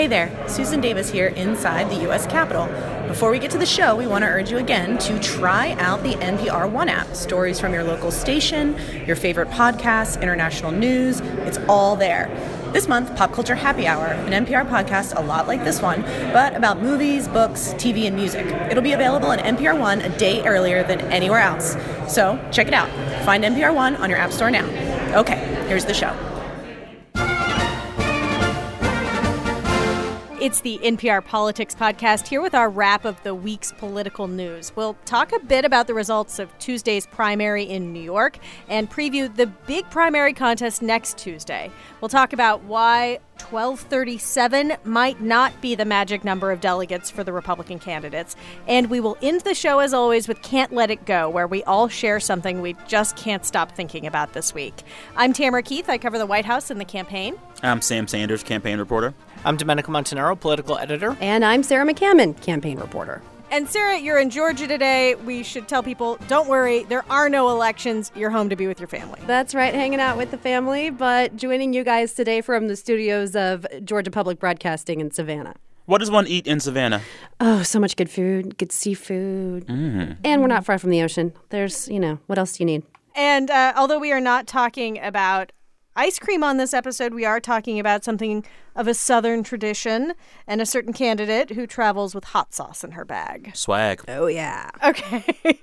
Hey there, Susan Davis here inside the U.S. Capitol. Before we get to the show, we want to urge you again to try out the NPR One app. Stories from your local station, your favorite podcasts, international news, it's all there. This month, Pop Culture Happy Hour, an NPR podcast a lot like this one, but about movies, books, TV, and music. It'll be available on NPR One a day earlier than anywhere else. So check it out. Find NPR One on your App Store now. Okay, here's the show. It's the NPR Politics Podcast here with our wrap of the week's political news. We'll talk a bit about the results of Tuesday's primary in New York and preview the big primary contest next Tuesday. We'll talk about why 1237 might not be the magic number of delegates for the Republican candidates. And we will end the show, as always, with Can't Let It Go, where we all share something we just can't stop thinking about this week. I'm Tamara Keith. I cover the White House and the campaign. I'm Sam Sanders, campaign reporter. I'm Domenico Montanaro, political editor. And I'm Sarah McCammon, campaign reporter. And Sarah, you're in Georgia today. We should tell people don't worry, there are no elections. You're home to be with your family. That's right, hanging out with the family, but joining you guys today from the studios of Georgia Public Broadcasting in Savannah. What does one eat in Savannah? Oh, so much good food, good seafood. Mm. And we're not far from the ocean. There's, you know, what else do you need? And uh, although we are not talking about ice cream on this episode, we are talking about something of a Southern tradition and a certain candidate who travels with hot sauce in her bag. Swag. Oh, yeah. Okay.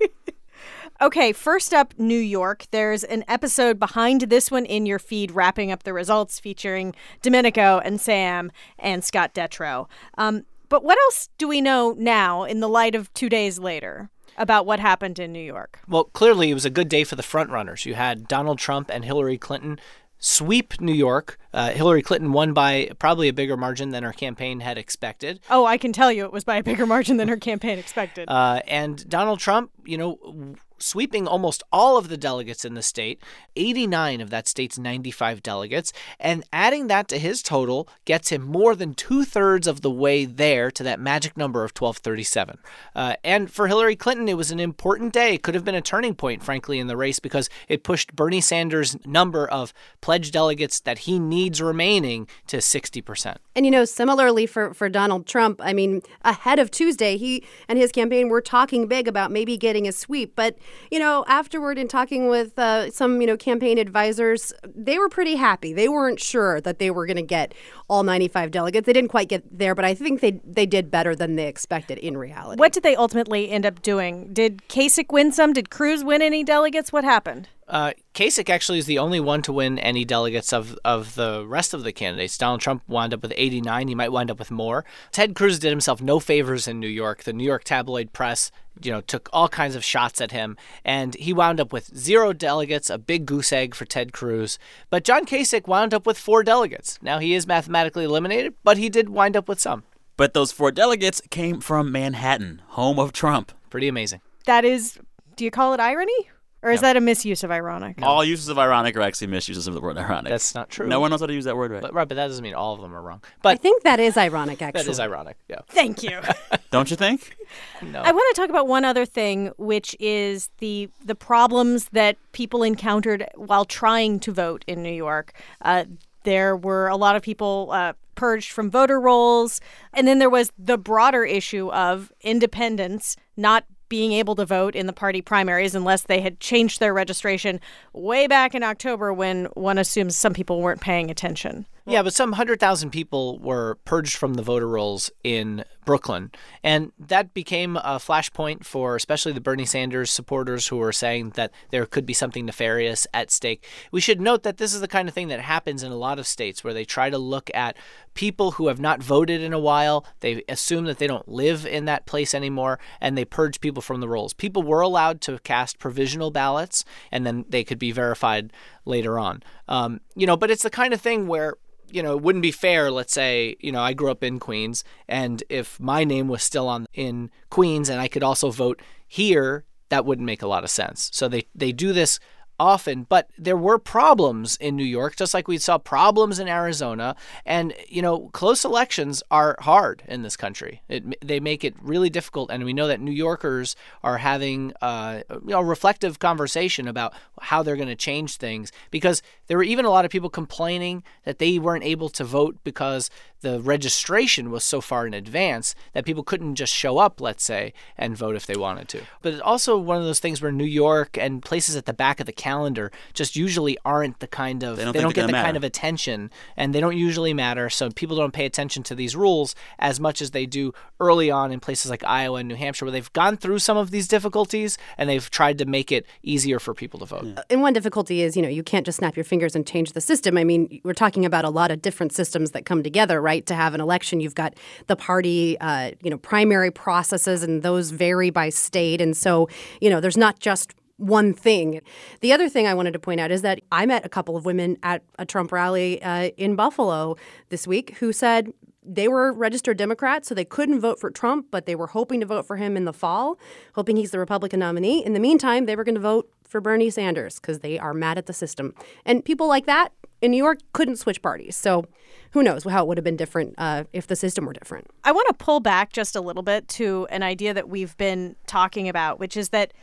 okay, first up, New York. There's an episode behind this one in your feed wrapping up the results featuring Domenico and Sam and Scott Detrow. Um, but what else do we know now in the light of two days later? about what happened in New York. Well, clearly it was a good day for the frontrunners. You had Donald Trump and Hillary Clinton sweep New York. Uh, Hillary Clinton won by probably a bigger margin than her campaign had expected. Oh, I can tell you it was by a bigger margin than her campaign expected. Uh, and Donald Trump, you know, sweeping almost all of the delegates in the state, 89 of that state's 95 delegates, and adding that to his total gets him more than two thirds of the way there to that magic number of 1237. Uh, and for Hillary Clinton, it was an important day. It could have been a turning point, frankly, in the race because it pushed Bernie Sanders' number of pledged delegates that he needs remaining to 60%. And, you know, similarly for, for Donald Trump, I mean, ahead of Tuesday, he and his campaign were talking big about maybe getting a sweep, but you know, afterward in talking with uh, some, you know, campaign advisors, they were pretty happy. They weren't sure that they were going to get all 95 delegates. They didn't quite get there, but I think they they did better than they expected in reality. What did they ultimately end up doing? Did Kasich win some? Did Cruz win any delegates? What happened? Uh, Kasich actually is the only one to win any delegates of, of the rest of the candidates. Donald Trump wound up with 89. He might wind up with more. Ted Cruz did himself no favors in New York. The New York tabloid press, you know, took all kinds of shots at him, and he wound up with zero delegates, a big goose egg for Ted Cruz. But John Kasich wound up with four delegates. Now he is mathematically eliminated, but he did wind up with some. But those four delegates came from Manhattan, home of Trump. Pretty amazing. That is, do you call it irony? Or is that a misuse of ironic? All uses of ironic are actually misuses of the word ironic. That's not true. No one knows how to use that word right. But right, but that doesn't mean all of them are wrong. I But think that is ironic, actually. that is ironic. Yeah. Thank you. Don't you think? No. I want to talk about one other thing, which is the the problems that people encountered while trying to vote in New York. Uh, there were a lot of people uh, purged from voter rolls, and then there was the broader issue of independents not being able to vote in the party primaries unless they had changed their registration way back in October when one assumes some people weren't paying attention. Yeah, but some 100,000 people were purged from the voter rolls in Brooklyn. And that became a flashpoint for especially the Bernie Sanders supporters who were saying that there could be something nefarious at stake. We should note that this is the kind of thing that happens in a lot of states where they try to look at people who have not voted in a while. They assume that they don't live in that place anymore and they purge people from the rolls. People were allowed to cast provisional ballots and then they could be verified later on. Um, you know, but it's the kind of thing where you know, it wouldn't be fair. Let's say, you know, I grew up in Queens, and if my name was still on in Queens and I could also vote here, that wouldn't make a lot of sense. So they they do this often, but there were problems in New York, just like we saw problems in Arizona. And, you know, close elections are hard in this country. It, they make it really difficult. And we know that New Yorkers are having uh, you know, reflective conversation about how they're going to change things because there were even a lot of people complaining that they weren't able to vote because the registration was so far in advance that people couldn't just show up, let's say, and vote if they wanted to. But it's also one of those things where New York and places at the back of the calendar just usually aren't the kind of They don't they don't get the gonna kind of attention and they don't usually matter so people don't pay attention to these rules as much as they do early on in places like Iowa and New Hampshire where they've gone through some of these difficulties and they've tried to make it easier for people to vote. And one difficulty is, you know, you can't just snap your fingers and change the system. I mean, we're talking about a lot of different systems that come together, right? To have an election, you've got the party, uh, you know, primary processes, and those vary by state. And so, you know, there's not just one thing. The other thing I wanted to point out is that I met a couple of women at a Trump rally uh, in Buffalo this week who said they were registered Democrats, so they couldn't vote for Trump, but they were hoping to vote for him in the fall, hoping he's the Republican nominee. In the meantime, they were going to vote for Bernie Sanders because they are mad at the system. And people like that in New York couldn't switch parties. So who knows how it would have been different uh, if the system were different. I want to pull back just a little bit to an idea that we've been talking about, which is that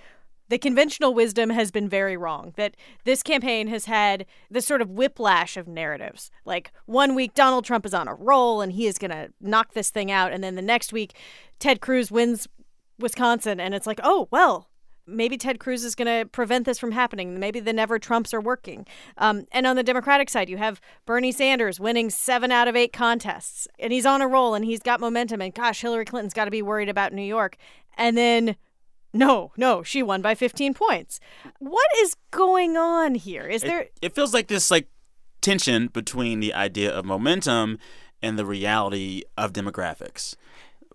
the conventional wisdom has been very wrong. That this campaign has had this sort of whiplash of narratives. Like one week, Donald Trump is on a roll and he is going to knock this thing out. And then the next week, Ted Cruz wins Wisconsin. And it's like, oh, well, maybe Ted Cruz is going to prevent this from happening. Maybe the never Trumps are working. Um, and on the Democratic side, you have Bernie Sanders winning seven out of eight contests, and he's on a roll and he's got momentum. And gosh, Hillary Clinton's got to be worried about New York. And then, no, no, she won by 15 points. What is going on here? Is there? It, it feels like this like tension between the idea of momentum and the reality of demographics.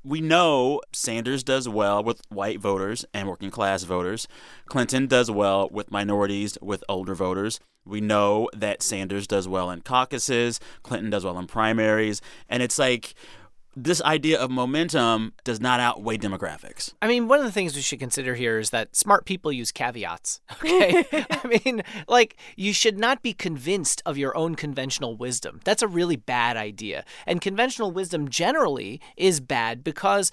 We know Sanders does well with white voters and working class voters. Clinton does well with minorities, with older voters. We know that Sanders does well in caucuses, Clinton does well in primaries. And it's like this idea of momentum does not outweigh demographics. I mean, one of the things we should consider here is that smart people use caveats. Okay. I mean, like, you should not be convinced of your own conventional wisdom. That's a really bad idea. And conventional wisdom generally is bad because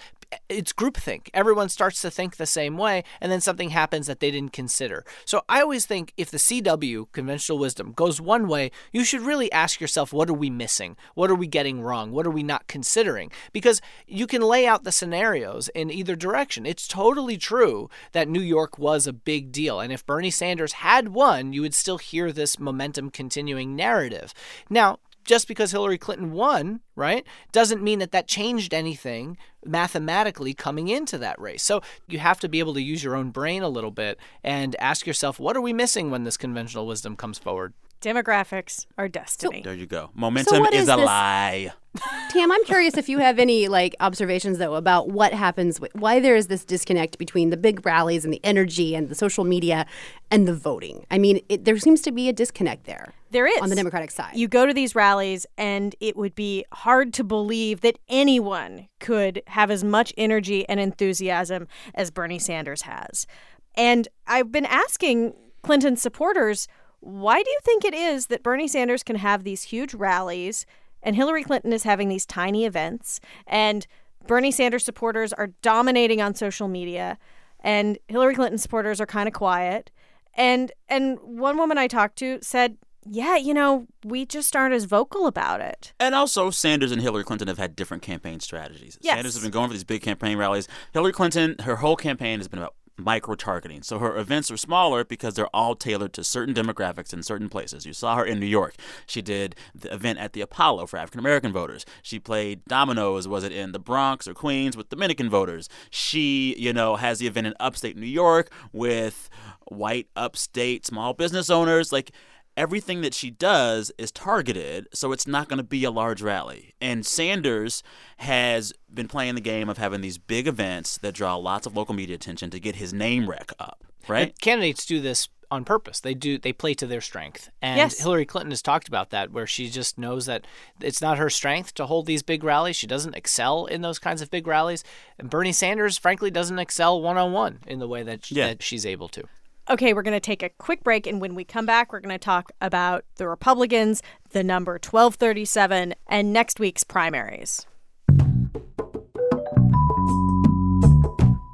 it's groupthink. Everyone starts to think the same way, and then something happens that they didn't consider. So I always think if the CW, conventional wisdom, goes one way, you should really ask yourself, what are we missing? What are we getting wrong? What are we not considering? Because you can lay out the scenarios in either direction. It's totally true that New York was a big deal, and if Bernie Sanders had won, you would still hear this momentum continuing narrative. Now, just because Hillary Clinton won, right, doesn't mean that that changed anything mathematically coming into that race. So you have to be able to use your own brain a little bit and ask yourself, what are we missing when this conventional wisdom comes forward? Demographics are destiny. There you go. Momentum what is, is a this- lie. Tam, I'm curious if you have any like observations though about what happens, with, why there is this disconnect between the big rallies and the energy and the social media and the voting. I mean, it, there seems to be a disconnect there. There is. on the Democratic side. You go to these rallies, and it would be hard to believe that anyone could have as much energy and enthusiasm as Bernie Sanders has. And I've been asking Clinton supporters, why do you think it is that Bernie Sanders can have these huge rallies and Hillary Clinton is having these tiny events and Bernie Sanders supporters are dominating on social media and Hillary Clinton supporters are kind of quiet? And and one woman I talked to said, "Yeah, you know, we just aren't as vocal about it." And also, Sanders and Hillary Clinton have had different campaign strategies. Yes. Sanders has been going for these big campaign rallies. Hillary Clinton, her whole campaign has been about micro targeting. So her events are smaller because they're all tailored to certain demographics in certain places. You saw her in New York. She did the event at the Apollo for African American voters. She played dominoes, was it in the Bronx or Queens with Dominican voters. She, you know, has the event in upstate New York with white upstate small business owners. Like everything that she does is targeted, so it's not going to be a large rally. And Sanders has been playing the game of having these big events that draw lots of local media attention to get his name rec up, right? And candidates do this on purpose. They do they play to their strength. And Yes. Hillary Clinton has talked about that where she just knows that it's not her strength to hold these big rallies. She doesn't excel in those kinds of big rallies. And Bernie Sanders frankly doesn't excel one-on-one in the way that, Yeah. that she's able to. Okay, we're going to take a quick break. And when we come back, we're going to talk about the Republicans, the number 1237, and next week's primaries.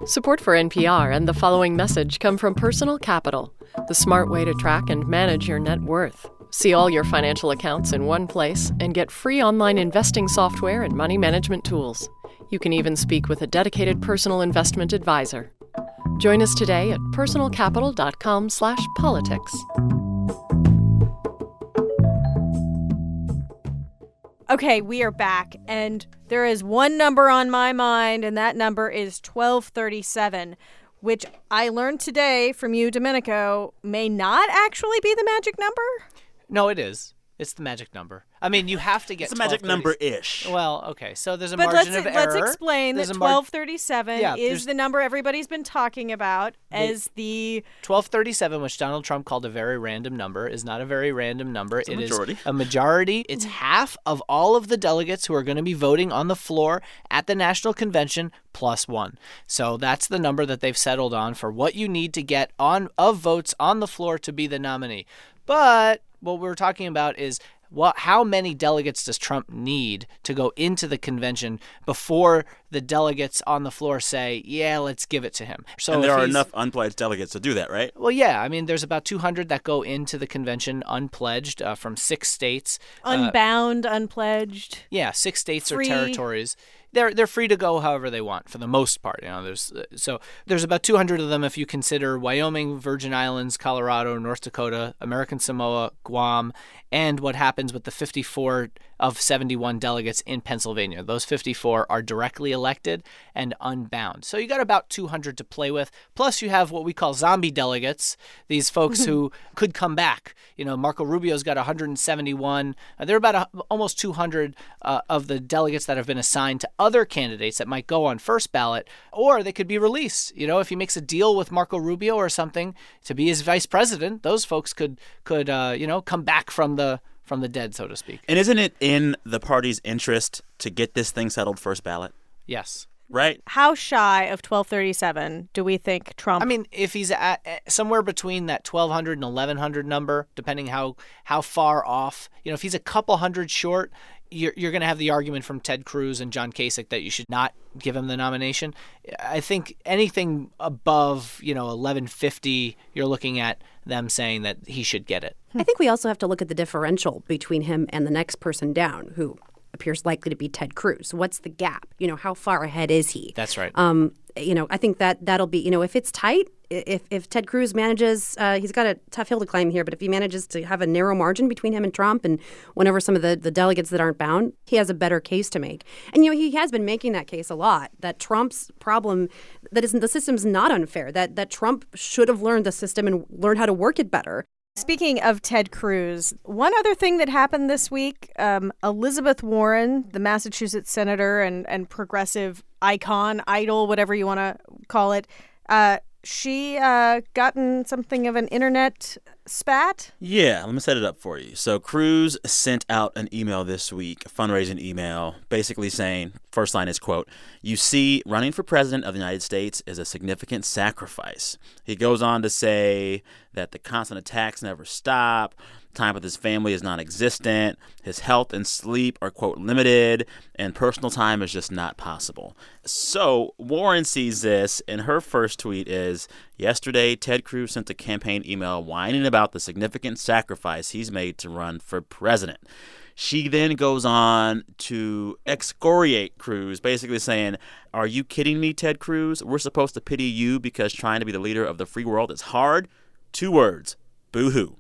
Support for NPR and the following message come from Personal Capital, the smart way to track and manage your net worth. See all your financial accounts in one place and get free online investing software and money management tools. You can even speak with a dedicated personal investment advisor. Join us today at personalcapital.com/politics. Okay, we are back, and there is one number on my mind, and that number is 1237, which I learned today from you, Domenico, may not actually be the magic number. No, it is. It's the magic number. I mean, you have to get It's a magic number ish. Well, okay. So there's a But margin let's of let's error. explain There's that mar- 1237 Yeah, is the number everybody's been talking about as the 1237, which Donald Trump called a very random number, is not a very random number. It's a It is majority. a majority. It's mm. half of all of the delegates who are going to be voting on the floor at the national convention plus one. So that's the number that they've settled on for what you need to get on of votes on the floor to be the nominee. But what we're talking about is what how many delegates does Trump need to go into the convention before the delegates on the floor say, "Yeah, let's give it to him." So and there are enough unpledged delegates to do that, right? well, yeah. I mean, there's about 200 that go into the convention unpledged uh, from six states. Uh, unbound, unpledged. yeah, six states Free. or territories. They're they're free to go however they want for the most part. You know, there's uh, so there's about 200 of them if you consider Wyoming, Virgin Islands, Colorado, North Dakota, American Samoa, Guam, and what happens with the 54 of 71 delegates in Pennsylvania. Those 54 are directly elected and unbound. So you got about 200 to play with. Plus you have what we call zombie delegates, these folks who could come back. You know, Marco Rubio's got 171. Uh, there are about a, almost 200 uh, of the delegates that have been assigned to other candidates that might go on first ballot, or they could be released. You know, if he makes a deal with Marco Rubio or something to be his vice president, those folks could could uh, you know come back from the from the dead, so to speak. And isn't it in the party's interest to get this thing settled first ballot? Yes. Right? How shy of 1237 do we think Trump I mean, if he's at at somewhere between that 1200 and 1100 number, depending how how far off, you know, if he's a couple hundred short, you're, you're going to have the argument from Ted Cruz and John Kasich that you should not give him the nomination. I think anything above, you know, 1150, you're looking at them saying that he should get it. I think we also have to look at the differential between him and the next person down, who appears likely to be Ted Cruz. What's the gap? You know, how far ahead is he? That's right. Um, you know, I think that that'll be, you know, if it's tight, if if Ted Cruz manages, uh, he's got a tough hill to climb here, but if he manages to have a narrow margin between him and Trump, and whenever some of the the delegates that aren't bound, he has a better case to make. And you know, he has been making that case a lot. That Trump's problem, that isn't the system's not unfair. That that Trump should have learned the system and learned how to work it better. Speaking of Ted Cruz, one other thing that happened this week um, Elizabeth Warren, the Massachusetts senator and, and progressive icon, idol, whatever you want to call it, uh, she uh, gotten something of an internet spat. Yeah, let me set it up for you. So Cruz sent out an email this week, a fundraising email, basically saying, first line is quote, "You see, running for president of the United States is a significant sacrifice." He goes on to say that the constant attacks never stop. Time with his family is non-existent. His health and sleep are quote limited, and personal time is just not possible. So Warren sees this, and her first tweet is Yesterday, Ted Cruz sent a campaign email whining about the significant sacrifice he's made to run for president. She then goes on to excoriate Cruz, basically saying, Are you kidding me, Ted Cruz? We're supposed to pity you because trying to be the leader of the free world is hard? Two words boo hoo.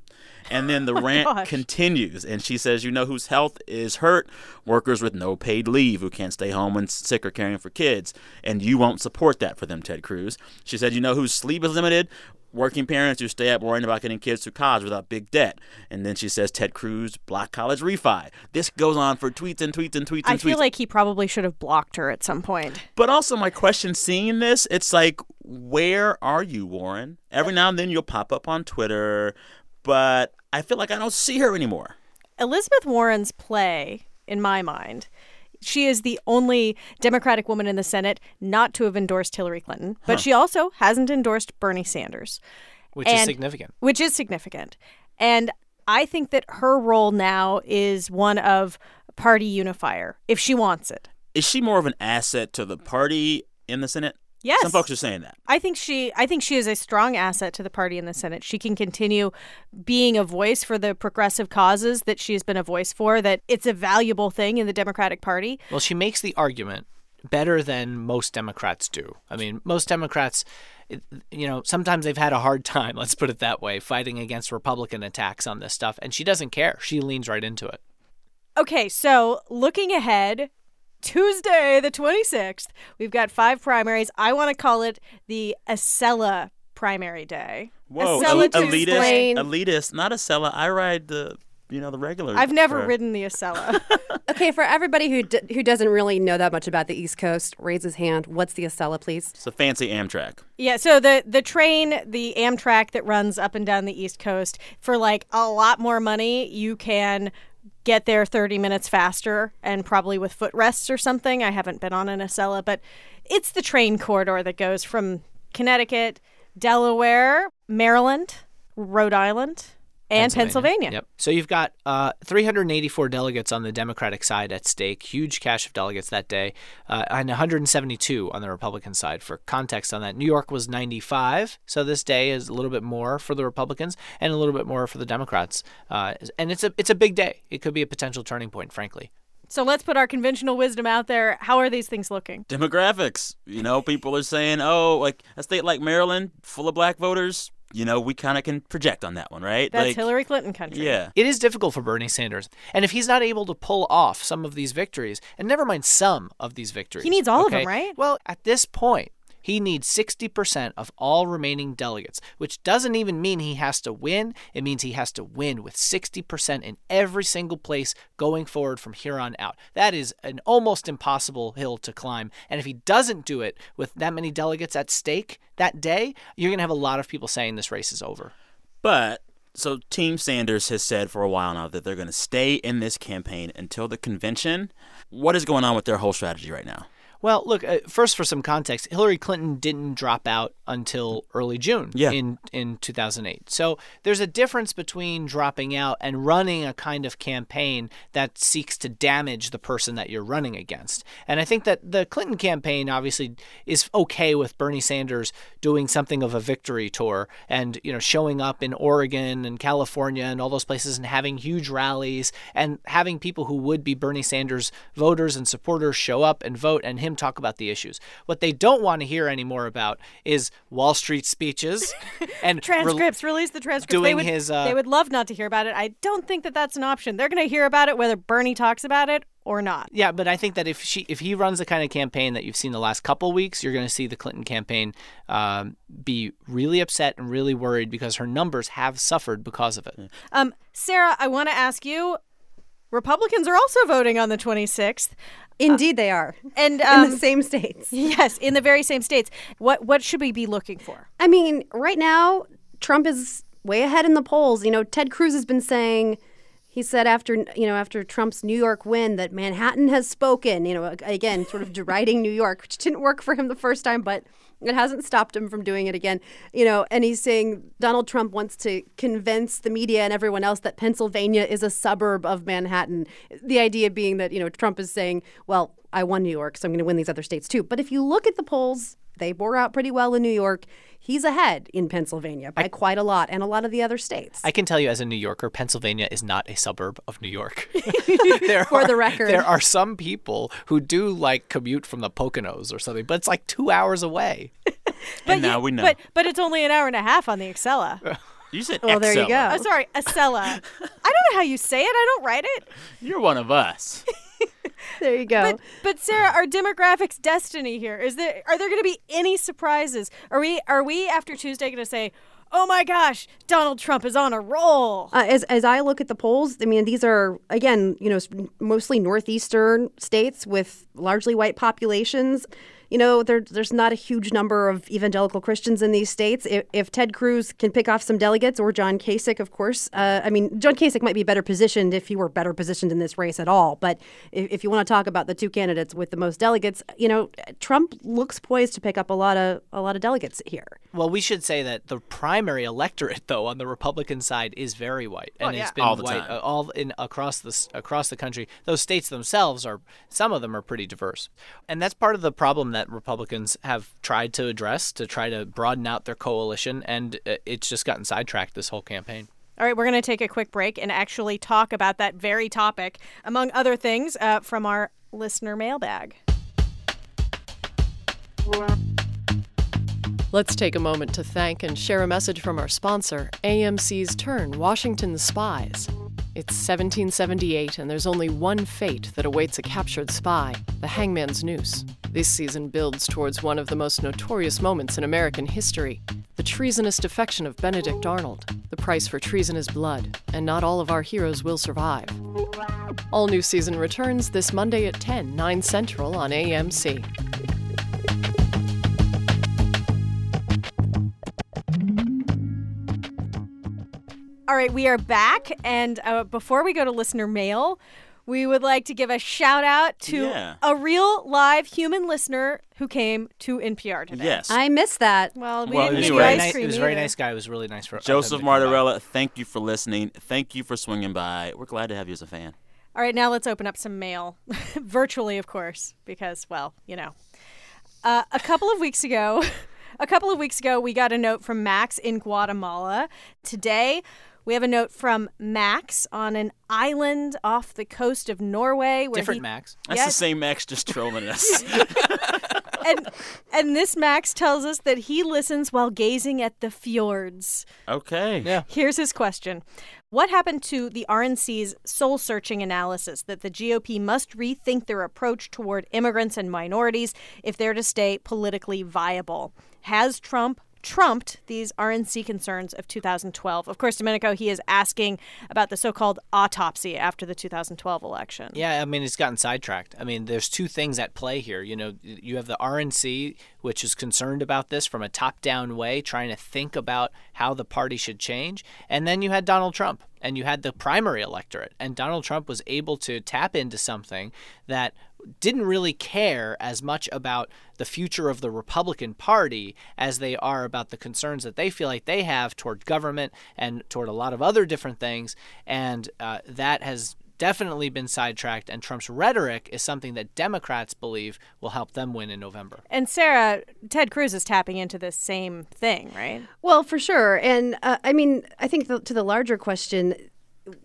And then the oh rant gosh. continues, and she says, You know whose health is hurt? Workers with no paid leave who can't stay home when sick or caring for kids. And you won't support that for them, Ted Cruz. She said, You know whose sleep is limited? Working parents who stay up worrying about getting kids through college without big debt. And then she says, Ted Cruz, block college refi. This goes on for tweets and tweets and tweets and I tweets. feel like he probably should have blocked her at some point. But also, my question seeing this, it's like, where are you, Warren? Every now and then you'll pop up on Twitter, but I feel like I don't see her anymore. Elizabeth Warren's play, in my mind, she is the only Democratic woman in the Senate not to have endorsed Hillary Clinton, but she also hasn't endorsed Bernie Sanders. which is significant. which is significant. And I think that her role now is one of party unifier if she wants it. Is she more of an asset to the party in the Senate? Yes. Some folks are saying that. I think she I think she is a strong asset to the party in the Senate. She can continue being a voice for the progressive causes that she's been a voice for that it's a valuable thing in the Democratic Party. Well, she makes the argument better than most Democrats do. I mean, most Democrats, you know, sometimes they've had a hard time, let's put it that way, fighting against Republican attacks on this stuff. And she doesn't care. She leans right into it. Okay, so looking ahead, Tuesday the 26th, we've got five primaries. I want to call it the Acela primary day. Whoa, Acela el- to elitist, explain- elitist, not a Acela. I ride the, you know, the regular. I've never car. ridden the Acela. Okay, for everybody who d- who doesn't really know that much about the East Coast, raise his hand. What's the Acela, please? It's a fancy Amtrak. Yeah, so the the train, the Amtrak that runs up and down the East Coast for like a lot more money, you can get there 30 minutes faster and probably with footrests or something. I haven't been on an Acela, but it's the train corridor that goes from Connecticut, Delaware, Maryland, Rhode Island, and Pennsylvania. Yep. So you've got uh, 384 delegates on the Democratic side at stake, huge cache of delegates that day, uh, and 172 on the Republican side. For context on that, New York was 95, so this day is a little bit more for the Republicans and a little bit more for the Democrats. Uh, and it's a it's a big day. It could be a potential turning point, frankly. So let's put our conventional wisdom out there. How are these things looking? Demographics. You know, people are saying, oh, like a state like Maryland, full of black voters. You know, we kind of can project on that one, right? That's like, Hillary Clinton country. Yeah. It is difficult for Bernie Sanders. And if he's not able to pull off some of these victories, and never mind some of these victories, He needs all of them, right? Well, at this point, he needs 60% of all remaining delegates, which doesn't even mean he has to win. It means he has to win with 60% in every single place going forward from here on out. That is an almost impossible hill to climb. And if he doesn't do it with that many delegates at stake that day, you're going to have a lot of people saying this race is over. But so Team Sanders has said for a while now that they're going to stay in this campaign until the convention. What is going on with their whole strategy right now? Well, look, uh, first for some context, Hillary Clinton didn't drop out until early June Yeah. in in 2008. So there's a difference between dropping out and running a kind of campaign that seeks to damage the person that you're running against. And I think that the Clinton campaign obviously is okay with Bernie Sanders doing something of a victory tour and, you know, showing up in Oregon and California and all those places and having huge rallies and having people who would be Bernie Sanders voters and supporters show up and vote and him talk about the issues. What they don't want to hear anymore about is Wall Street speeches and rel- transcripts release the transcripts. They doing would, his, uh, they would love not to hear about it. I don't think that that's an option. They're going to hear about it whether bernie talks about it or not. Yeah, but I think that if she if he runs the kind of campaign that you've seen the last couple weeks, you're going to see the Clinton campaign um, be really upset and really worried because her numbers have suffered because of it. um, sarah i want to ask you republicans are also voting on the 26th Indeed, they are. and In um, the same states. yes in the very same states what what should we be looking for I mean, right now, Trump is way ahead in the polls. You know, Ted Cruz has been saying, he said after, you know, after Trump's New York win that Manhattan has spoken, you know, again, sort of deriding New York, which didn't work for him the first time, but it hasn't stopped him from doing it again. You know, and he's saying Donald Trump wants to convince the media and everyone else that Pennsylvania is a suburb of Manhattan. The idea being that, you know, Trump is saying, well, I won New York, so I'm going to win these other states too. But if you look at the polls, they bore out pretty well in New York. He's ahead in Pennsylvania by quite a lot, and a lot of the other states. I can tell you as a New Yorker, Pennsylvania is not a suburb of New York. there For are, the record. there are some people who do like commute from the Poconos or something, but it's like two hours away. and now we know. but but it's only an hour and a half on the Excella. you said Well, there you Excella. oh go. sorry Acela i don't know how you say it i don't write it You're one of us. There you go. But, but Sarah, our demographics destiny here is there. Are there going to be any surprises? Are we are we after Tuesday going to say, "Oh my gosh, Donald Trump is on a roll"? Uh, as as I look at the polls, I mean these are again, you know, mostly northeastern states with largely white populations. You know, there, there's not a huge number of evangelical Christians in these states. If, if Ted Cruz can pick off some delegates, or John Kasich, of course. Uh, I mean, John Kasich might be better positioned if he were better positioned in this race at all. But if, if you want to talk about the two candidates with the most delegates, you know, Trump looks poised to pick up a lot of a lot of delegates here. Well, we should say that the primary electorate, though, on the Republican side is very white, and Oh, yeah. it's been All the white time. uh, all in across the across the country. Those states themselves are some of them are pretty diverse, and that's part of the problem that Republicans have tried to address to try to broaden out their coalition, and uh, it's just gotten sidetracked this whole campaign. All right, we're going to take a quick break and actually talk about that very topic, among other things, uh, from our listener mailbag. Let's take a moment to thank and share a message from our sponsor, AMC's Turn Washington Spies. It's 1778, and there's only one fate that awaits a captured spy the hangman's noose. This season builds towards one of the most notorious moments in American history the treasonous defection of Benedict Arnold. The price for treason is blood, and not all of our heroes will survive. All new season returns this Monday at 10, 9 Central on AMC. All right, we are back. And uh, before we go to listener mail, we would like to give a shout out to Yeah. a real live human listener who came to NPR today. Yes. I missed that. Well, we Well, didn't it was give very ice nice. cream It was a very nice guy. It was really nice for Joseph to come by. Martorella, thank you for listening. Thank you for swinging by. We're glad to have you as a fan. All right, now let's open up some mail, virtually, of course, because, well, you know. Uh, a couple of weeks ago, a couple of weeks ago, we got a note from Max in Guatemala. Today, we have a note from Max on an island off the coast of Norway. Where Different he, Max. That's Yes. the same Max just trolling us. and and this Max tells us that he listens while gazing at the fjords. okay. Yeah. Here's his question. What happened to the RNC's soul searching analysis that the GOP must rethink their approach toward immigrants and minorities if they're to stay politically viable? Has Trump trumped these RNC concerns of 2012? Of course, Domenico, he is asking about the so called autopsy after the 2012 election. Yeah, I mean, it's gotten sidetracked. I mean, there's two things at play here. You know, you have the RNC, which is concerned about this from a top down way, trying to think about how the party should change. And then you had Donald Trump and you had the primary electorate. And Donald Trump was able to tap into something that didn't really care as much about the future of the Republican Party as they are about the concerns that they feel like they have toward government and toward a lot of other different things. And uh, that has definitely been sidetracked, and Trump's rhetoric is something that Democrats believe will help them win in November. And Sarah, Ted Cruz is tapping into this same thing, right? Well, for sure. And uh, I mean, I think the, to the larger question,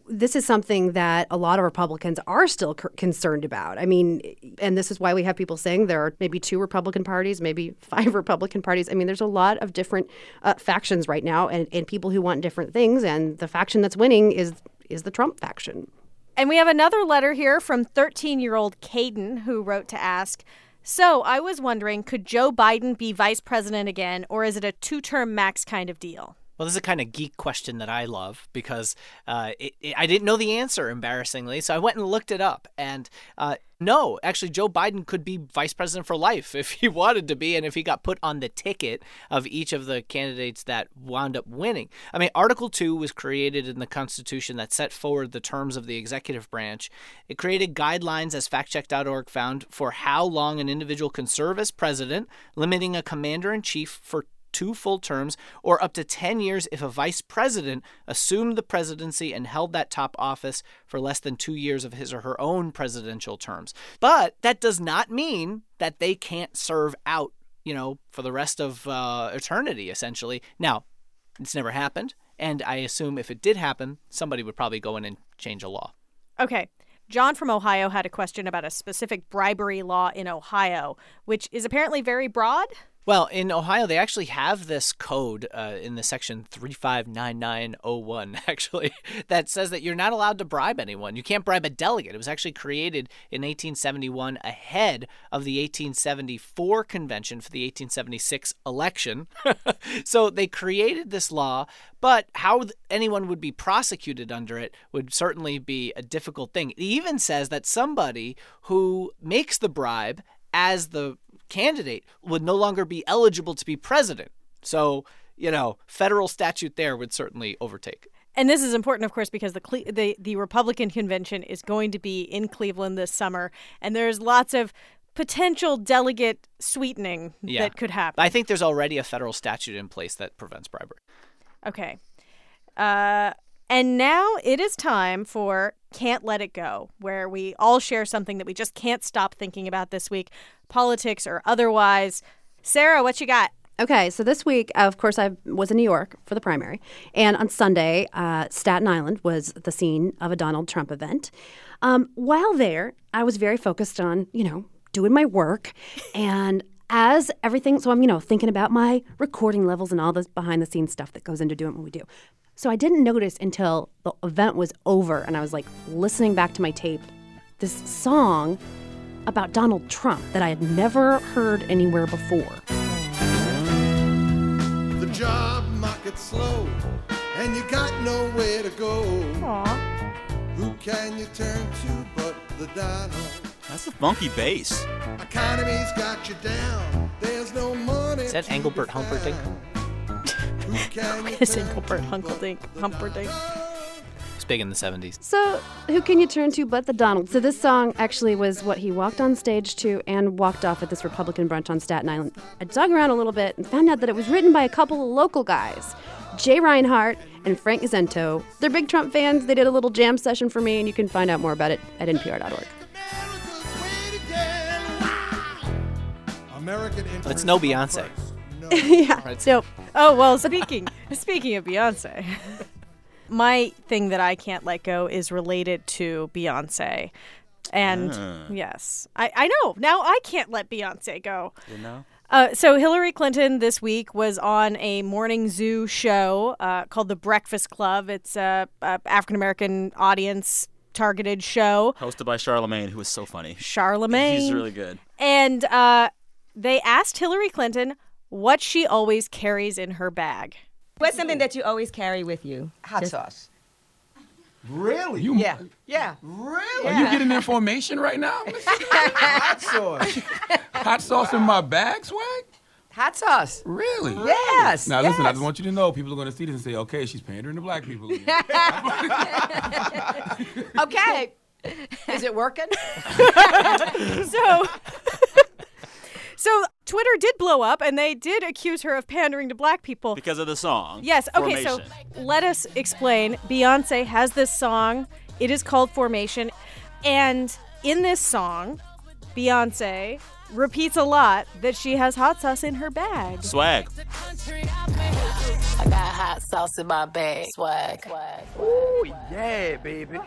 this is something that a lot of Republicans are still c- concerned about. I mean, and this is why we have people saying there are maybe two Republican parties, maybe five Republican parties. I mean, there's a lot of different uh, factions right now, and, and people who want different things. And the faction that's winning is is the Trump faction. And we have another letter here from 13 year old Caden who wrote to ask So I was wondering, could Joe Biden be vice president again, or is it a two term max kind of deal? Well, this is a kind of geek question that I love because uh, it, it, I didn't know the answer, embarrassingly. So I went and looked it up. And uh, no, actually, Joe Biden could be vice president for life if he wanted to be and if he got put on the ticket of each of the candidates that wound up winning. I mean, Article 2 was created in the Constitution that set forward the terms of the executive branch. It created guidelines, as factcheck.org found, for how long an individual can serve as president, limiting a commander in chief for two full terms or up to 10 years if a vice president assumed the presidency and held that top office for less than two years of his or her own presidential terms. But that does not mean that they can't serve out, you know, for the rest of uh, eternity, essentially. Now, it's never happened. And I assume if it did happen, somebody would probably go in and change a law. Okay. John from Ohio had a question about a specific bribery law in Ohio, which is apparently very broad. Well, in Ohio, they actually have this code uh, in the section 359901, actually, that says that you're not allowed to bribe anyone. You can't bribe a delegate. It was actually created in 1871 ahead of the 1874 convention for the 1876 election. so they created this law, but how anyone would be prosecuted under it would certainly be a difficult thing. It even says that somebody who makes the bribe as the candidate would no longer be eligible to be president. So, you know, federal statute there would certainly overtake. And this is important, of course, because the, Cle- the the Republican convention is going to be in Cleveland this summer, and there's lots of potential delegate sweetening Yeah. that could happen. I think there's already a federal statute in place that prevents bribery. Okay. Uh, and now it is time for Can't Let It Go, where we all share something that we just can't stop thinking about this week, politics or otherwise. Sarah, what you got? Okay, so this week, of course, I was in New York for the primary. And on Sunday, uh, Staten Island was the scene of a Donald Trump event. Um, while there, I was very focused on, you know, doing my work. And as everything, so I'm, you know, thinking about my recording levels and all this behind the scenes stuff that goes into doing what we do. So I didn't notice until the event was over and I was like listening back to my tape this song about Donald Trump that I had never heard anywhere before. The job market's slow, and you got nowhere to go. Who can you turn to but the Donald? That's a funky bass. Economy's got you down. There's no money. Is that to Engelbert Humperdinck? found. Who can you Is turn Engelbert Humperdinck- Humperdinck? It's big in the 70s. So, who can you turn to but the Donald? So, this song actually was what he walked on stage to and walked off at this Republican brunch on Staten Island. I dug around a little bit and found out that it was written by a couple of local guys, Jay Reinhardt and Frank Zento. They're big Trump fans. They did a little jam session for me, and you can find out more about it at npr.org. America's way to get wild. American It's no interests Beyonce. first. No. yeah. So, oh well. Speaking speaking of Beyonce, my thing that I can't let go is related to Beyonce, and yes, I I know now I can't let Beyonce go. You know? Uh, so Hillary Clinton this week was on a morning zoo show uh, called The Breakfast Club. It's a, a African American audience targeted show. Hosted by Charlamagne, who is so funny. Charlamagne. He's really good. And uh, they asked Hillary Clinton what she always carries in her bag. What's something that you always carry with you? Hot Just- sauce. Really? You, yeah. Yeah. Really? Are you getting information right now? Hot sauce. Hot sauce in my bag, swag? Hot sauce. Really? Yes. Now listen, I just want you to know, people are going to see this and say, "Okay, she's pandering to black people." Okay. Is it working? So, so Twitter did blow up, and they did accuse her of pandering to black people. Because of the song. Yes. Okay. So let us explain. Beyonce has this song. It is called Formation, and in this song, Beyonce repeats a lot that she has hot sauce in her bag. Swag. I got hot sauce in my bag. Swag. Swag. Oh, yeah, baby.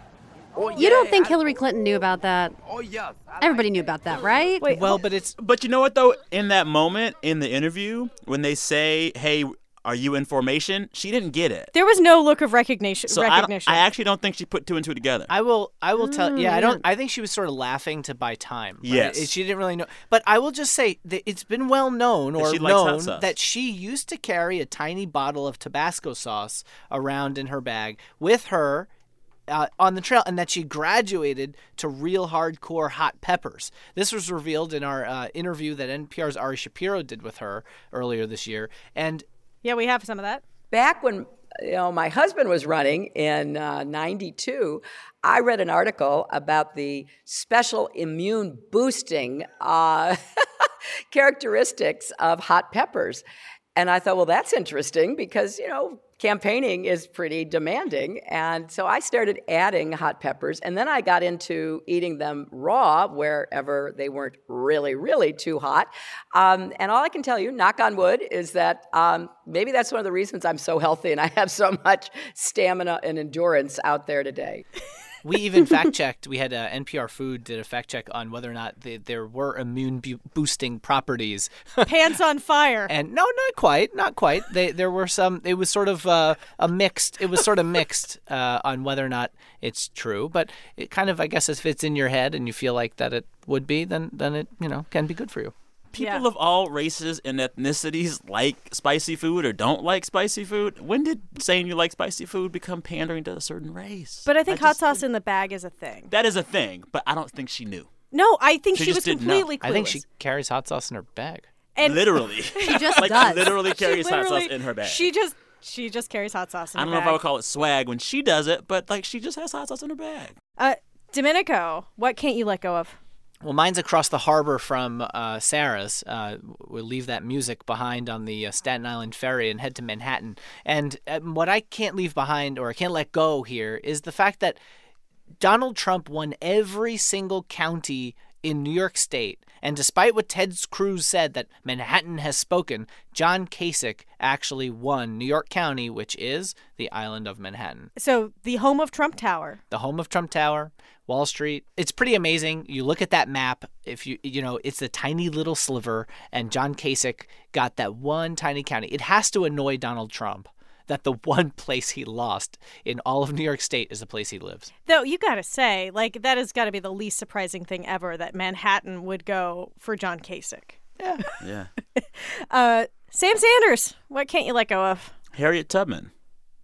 Oh, yeah. You don't think I- Hillary Clinton knew about that? Oh, yes. I Everybody knew about that, right? Wait. Well, but it's But you know what though? In that moment in the interview, when they say, "Hey, are you in formation?" She didn't get it. There was no look of recognition. So I, recognition. I actually don't think she put two and two together. I will. I will tell. Yeah, I don't. Mm. I think she was sort of laughing to buy time. right? Yes. It- she didn't really know. But I will just say that it's been well known or she known that she used to carry a tiny bottle of Tabasco sauce around in her bag with her. Uh, on the trail, and that she graduated to real hardcore hot peppers. This was revealed in our uh, interview that NPR's Ari Shapiro did with her earlier this year. And yeah, we have some of that. back when you know my husband was running in uh, 92 i read an article about the special immune boosting uh, characteristics of hot peppers and i thought well that's interesting because you know campaigning is pretty demanding. And so i started adding hot peppers and then i got into eating them raw wherever they weren't really really too hot. Um, and all i can tell you knock on wood is that um, maybe that's one of the reasons i'm so healthy and i have so much stamina and endurance out there today We even fact checked. We had uh, NPR Food did a fact check on whether or not the, there were immune bu- boosting properties. Pants on fire. and no, not quite, not quite. They, there were some. It was sort of uh, a mixed. It was sort of mixed uh, on whether or not it's true. But it kind of, I guess, if it's in your head and you feel like that it would be, then then it you know can be good for you. People Yeah. of all races and ethnicities like spicy food or don't like spicy food. When did saying you like spicy food become pandering to a certain race? but I think hot just- sauce in the bag is a thing. That is a thing, but I don't think she knew. No, I think She she, was completely clueless. I think she carries hot sauce in her bag. and literally. She just like does. literally she carries hot sauce in her bag. She just she just carries hot sauce in I don't know if. I would call it swag when she does it, but like she just has hot sauce in her bag. Uh, Domenico, what can't you let go of? Well, mine's across the harbor from uh, Sarah's. Uh, we'll leave that music behind on the uh, Staten Island ferry and head to Manhattan. And um, what I can't leave behind or I can't let go here is the fact that Donald Trump won every single county in New York State. And despite what Ted Cruz said that Manhattan has spoken, John Kasich actually won New York County, which is the island of Manhattan So the home of Trump Tower. the home of Trump Tower, Wall Street. It's pretty amazing. You look at that map, if you you know, it's a tiny little sliver and John Kasich got that one tiny county. It has to annoy Donald Trump that the one place he lost in all of New York state is the place he lives. Though you got to say, like that has got to be the least surprising thing ever that Manhattan would go for John Kasich. Yeah. Uh, Sam Sanders, what can't you let go of? Harriet Tubman,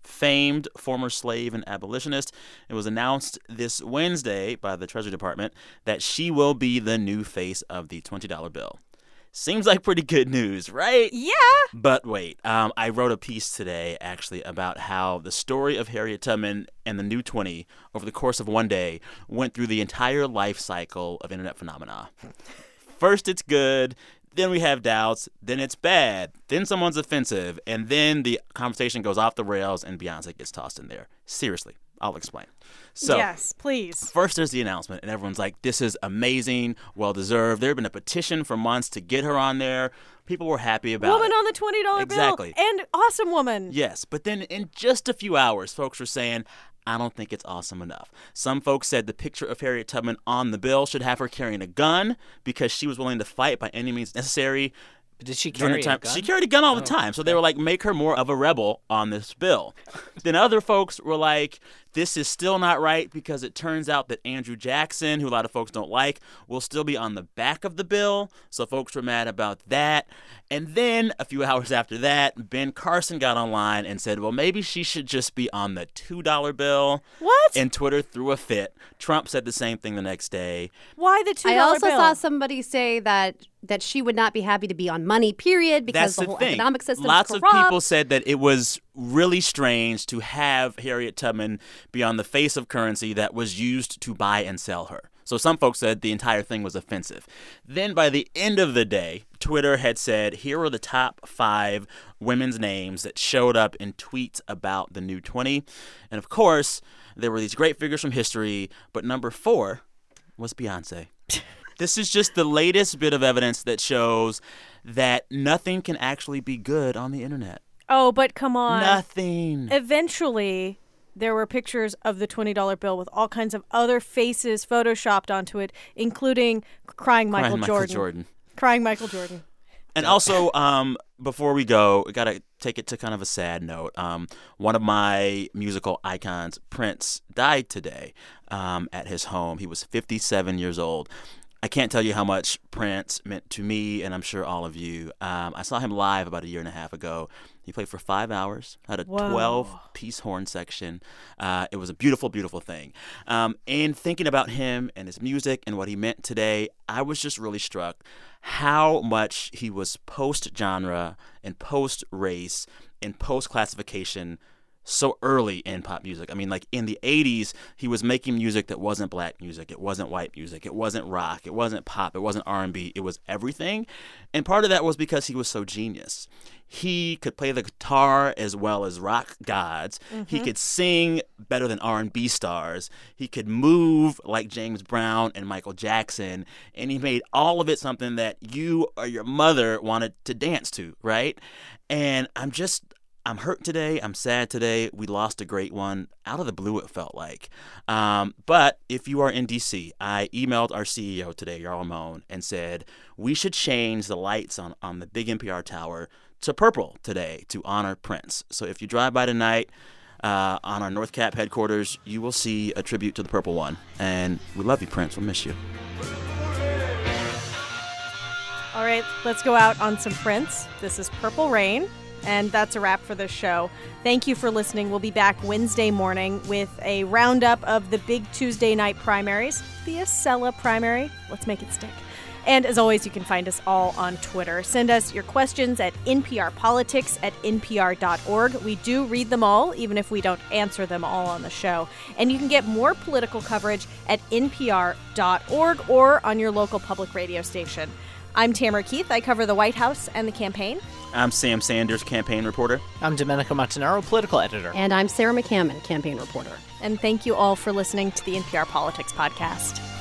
famed former slave and abolitionist. It was announced this Wednesday by the Treasury Department that she will be the new face of the $20 bill. Seems like pretty good news, right? Yeah. But wait, um, I wrote a piece today actually about how the story of Harriet Tubman and the new 20 over the course of one day went through the entire life cycle of internet phenomena. First, it's good. Then we have doubts. Then it's bad. Then someone's offensive. And then the conversation goes off the rails and Beyonce gets tossed in there. Seriously, I'll explain. So, yes, please. First, there's the announcement, and everyone's like, this is amazing, well deserved. There had been a petition for months to get her on there. People were happy about Woman it. on the twenty dollar Exactly. bill and awesome woman. Yes, but then in just a few hours, folks were saying, I don't think it's awesome enough. Some folks said the picture of Harriet Tubman on the bill should have her carrying a gun because she was willing to fight by any means necessary. But did she carry the a gun? She carried a gun all the Oh, time. So they were like, make her more of a rebel on this bill. then other folks were like, this is still not right because it turns out that Andrew Jackson, who a lot of folks don't like, will still be on the back of the bill. So folks were mad about that. And then a few hours after that, Ben Carson got online and said, well, maybe she should just be on the $2 bill. What? And Twitter threw a fit. Trump said the same thing the next day. Why the $2 bill? I also bill? saw somebody say that that she would not be happy to be on money. Period, because That's the, the, whole thing. economic system Lots is of people said that it was really strange to have Harriet Tubman be on the face of currency that was used to buy and sell her. So some folks said the entire thing was offensive. Then by the end of the day, Twitter had said, here are the top five women's names that showed up in tweets about the new 20. And of course, there were these great figures from history, but number four was Beyonce. This is just the latest bit of evidence that shows that nothing can actually be good on the internet. Oh, but come on. Nothing. Eventually, there were pictures of the $20 bill with all kinds of other faces photoshopped onto it, including crying Michael, Michael Jordan. Jordan. Crying Michael Jordan. And also, um, before we go, we gotta take it to kind of a sad note. Um, one of my musical icons, Prince, died today um, at his home. He was 57 years old. I can't tell you how much Prince meant to me, and I'm sure all of you. Um, I saw him live about a year and a half ago. He played for five hours, had a Whoa. 12 piece horn section. Uh, it was a beautiful, beautiful thing. Um, and thinking about him and his music and what he meant today, I was just really struck how much he was post genre and post race and post classification so early in pop music. I mean, like in the 80s, he was making music that wasn't black music, it wasn't white music, it wasn't rock, it wasn't pop, it wasn't R&B, it was everything. And part of that was because he was so genius. He could play the guitar as well as rock gods. He Mhm. could sing better than R&B stars. He could move like James Brown and Michael Jackson, and he made all of it something that you or your mother wanted to dance to, right? And I'm just I'm hurt today. I'm sad today. We lost a great one. Out of the blue, it felt like. Um, but if you are in DC, I emailed our CEO today, Jarl Mohn, and said we should change the lights on, on the big NPR tower to purple today to honor Prince. So if you drive by tonight uh, on our North Cap headquarters, you will see a tribute to the purple one. And we love you, Prince. We'll miss you. All right, let's go out on some Prince. This is Purple Rain And that's a wrap for this show. Thank you for listening. We'll be back Wednesday morning with a roundup of the big Tuesday night primaries, the Acela primary. Let's make it stick. And as always, you can find us all on Twitter. Send us your questions at nprpolitics at npr.org. We do read them all, even if we don't answer them all on the show. And you can get more political coverage at npr.org or on your local public radio station. I'm Tamara Keith. I cover the White House and the campaign. I'm Sam Sanders, campaign reporter. I'm Domenico Montanaro, political editor. And I'm Sarah McCammon, campaign reporter. And thank you all for listening to the NPR Politics Podcast.